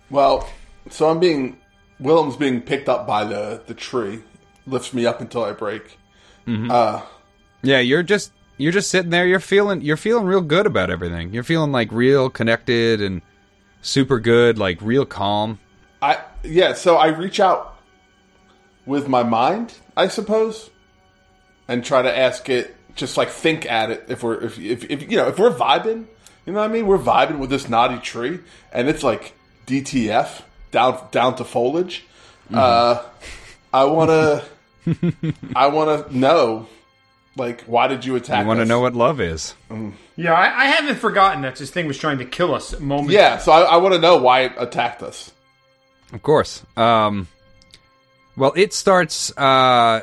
Well, so I'm being Willem's being picked up by the the tree, lifts me up until I break. Uh, Yeah, you're just you're just sitting there. You're feeling you're feeling real good about everything. You're feeling like real connected and super good, like real calm. I yeah, so I reach out with my mind, I suppose, and try to ask it, just like think at it. If we're if if, if you know if we're vibing, you know what I mean. We're vibing with this naughty tree, and it's like DTF down down to foliage. Uh, I wanna *laughs* I wanna know, like, why did you attack? You want to know what love is? Yeah, I, I haven't forgotten that this thing was trying to kill us. a Moment. Yeah, so I, I want to know why it attacked us. Of course. Um, well, it starts. Uh,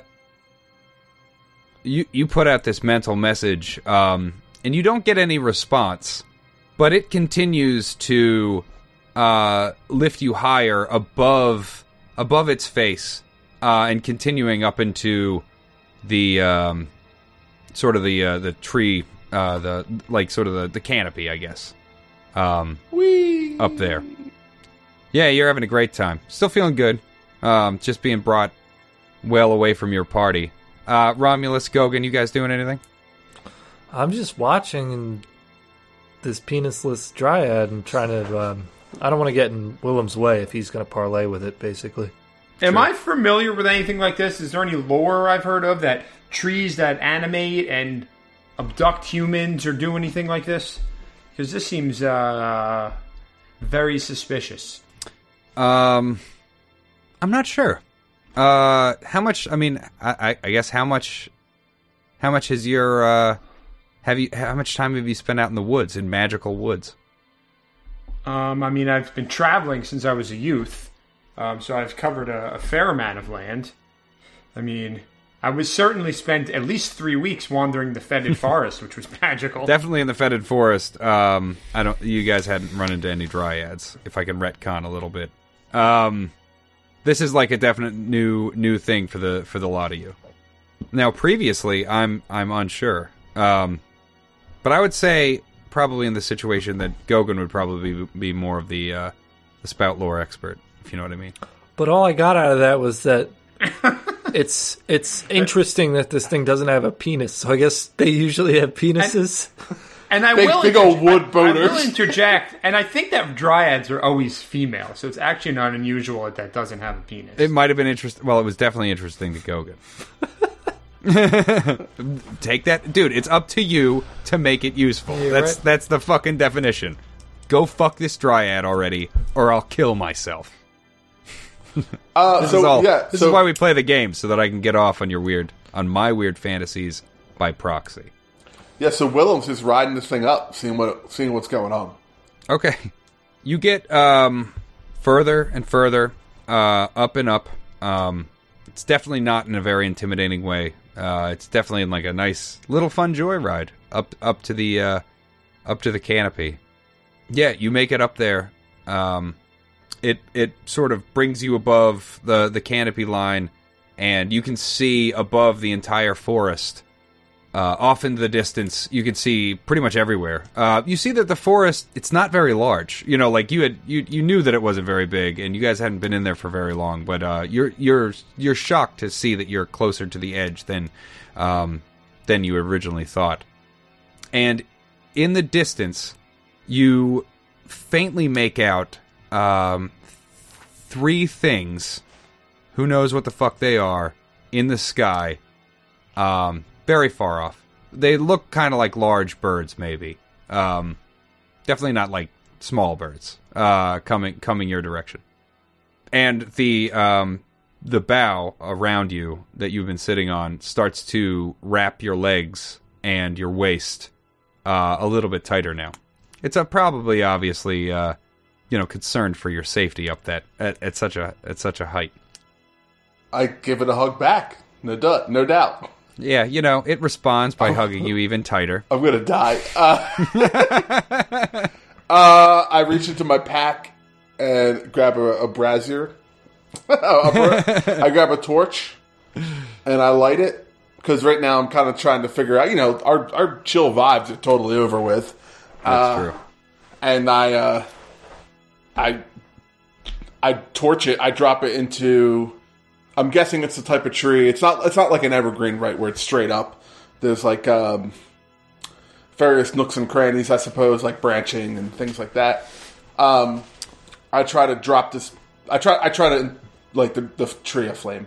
you you put out this mental message, um, and you don't get any response, but it continues to uh, lift you higher above above its face, uh, and continuing up into the um, sort of the uh, the tree, uh, the like sort of the, the canopy, I guess. Um, Wee up there. Yeah, you're having a great time. Still feeling good. Um, just being brought well away from your party. Uh, Romulus, Gogan, you guys doing anything? I'm just watching this penisless dryad and trying to. Um, I don't want to get in Willem's way if he's going to parlay with it, basically. Am I familiar with anything like this? Is there any lore I've heard of that trees that animate and abduct humans or do anything like this? Because this seems uh, very suspicious. Um, I'm not sure. Uh, how much? I mean, I, I, I guess how much? How much has your uh, have you? How much time have you spent out in the woods in magical woods? Um, I mean, I've been traveling since I was a youth, um, so I've covered a, a fair amount of land. I mean, I was certainly spent at least three weeks wandering the fetid *laughs* forest, which was magical. Definitely in the fetid forest. Um, I don't. You guys hadn't run into any dryads. If I can retcon a little bit. Um, this is like a definite new new thing for the for the lot of you. Now, previously, I'm I'm unsure. Um, but I would say probably in the situation that Gogan would probably be, be more of the uh, the spout lore expert, if you know what I mean. But all I got out of that was that *laughs* it's it's interesting that this thing doesn't have a penis. So I guess they usually have penises. And I Big- will big old interj- wood I- I, will interject, and I think that dryads are always female, so it's actually not unusual that that doesn't have a penis. It might have been interesting. Well, it was definitely interesting to Gogan. *laughs* Take that, dude. It's up to you to make it useful. You're that's right. that's the fucking definition. Go fuck this dryad already, or I'll kill myself. Uh, This so is all. yeah, this so, is why we play the game, so that I can get off on your weird, on my weird fantasies by proxy. yeah. So Willem's is riding this thing up, seeing what seeing what's going on. Okay. You get um, further and further uh, up and up. Um, it's definitely not in a very intimidating way. Uh, it's definitely in like a nice little fun joyride up up to the uh, up to the canopy. Yeah, you make it up there. Um, it it sort of brings you above the the canopy line, and you can see above the entire forest. Uh, off into the distance, you can see pretty much everywhere. Uh, you see that the forest it's not very large. You know, like you had you you knew that it wasn't very big, and you guys hadn't been in there for very long. But uh, you're you're you're shocked to see that you're closer to the edge than um, than you originally thought. And in the distance, you faintly make out um, three things. Who knows what the fuck they are in the sky? Um, very far off. They look kind of like large birds, maybe. Um, definitely not like small birds. Uh, coming coming your direction. And the um, the bough around you that you've been sitting on starts to wrap your legs and your waist uh, a little bit tighter now. It's a probably obviously uh, you know concerned for your safety up that at, at such a at such a height. I give it a hug back. No doubt. No doubt. Yeah, you know it responds by hugging you even tighter. I'm gonna die. *laughs* Uh, *laughs* uh, I reach into my pack and grab a, a brazier. *laughs* I grab a torch and I light it because right now I'm kind of trying to figure out. You know, our our chill vibes are totally over with. That's Uh, true. and I uh, I I torch it. I drop it into. I'm guessing it's the type of tree. It's not. It's not like an evergreen, right, where it's straight up. There's like um, various nooks and crannies, I suppose, like branching and things like that. Um, I try to drop this. I try. I try to like the, the tree aflame.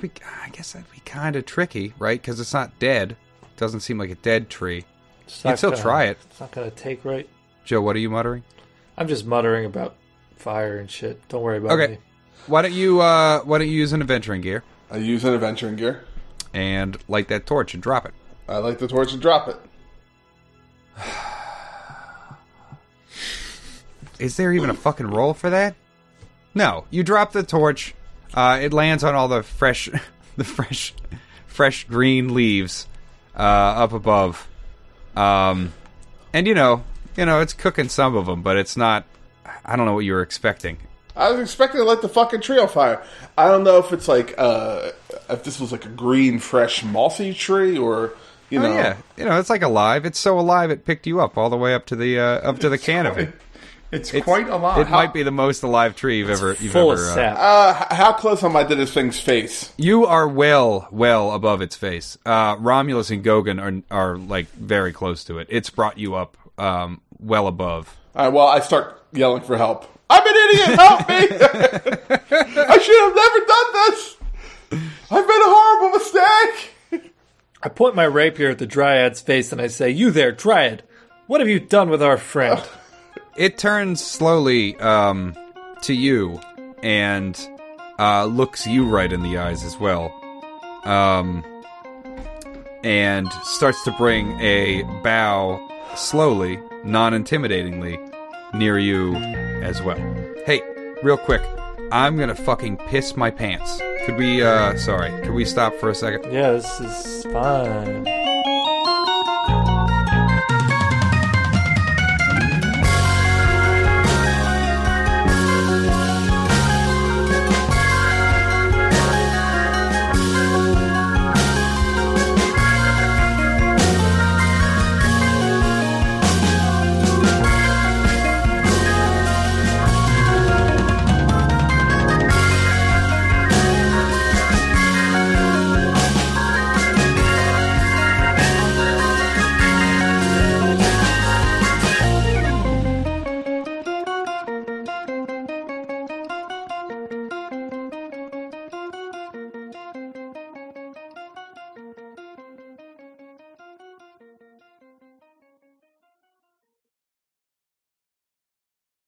We, I guess that'd be kind of tricky, right? Because it's not dead. Doesn't seem like a dead tree. It's You'd still gonna- try it. It's not going to take right. Joe, what are you muttering? I'm just muttering about fire and shit. Don't worry about it. Okay. me. Why don't you uh, Why don't you use an adventuring gear I use an adventuring gear. and light that torch and drop it? I light the torch and drop it. *sighs* Is there even a fucking roll for that? No. You drop the torch. Uh, it lands on all the fresh, *laughs* the fresh, fresh green leaves uh, up above. Um, and you know, you know, it's cooking some of them, but it's not. I don't know what you were expecting. I was expecting to light the fucking tree on fire. I don't know if it's like uh, if this was like a green, fresh, mossy tree, or you know, Oh yeah, you know, it's like alive. It's so alive it picked you up all the way up to the uh, up to the canopy. It's, It's- quite alive. lot. It might be the most alive tree you've ever you've Full ever. of uh, sap. Uh, how close am I to this thing's face? You are well, well above its face. Uh, Romulus and Gogan are are like very close to it. It's brought you up um, well above. All right, well, I start yelling for help. I'm an idiot. Help me! *laughs* I should have never done this. I've made a horrible mistake. I point my rapier at the dryad's face and I say, You there, dryad. What have you done with our friend? *laughs* It turns slowly um, to you and uh, looks you right in the eyes as well, um, and starts to bring a bow slowly, non-intimidatingly, near you as well. Hey, real quick, I'm gonna fucking piss my pants. Could we? uh Sorry, could we stop for a second? yeah, this is fine.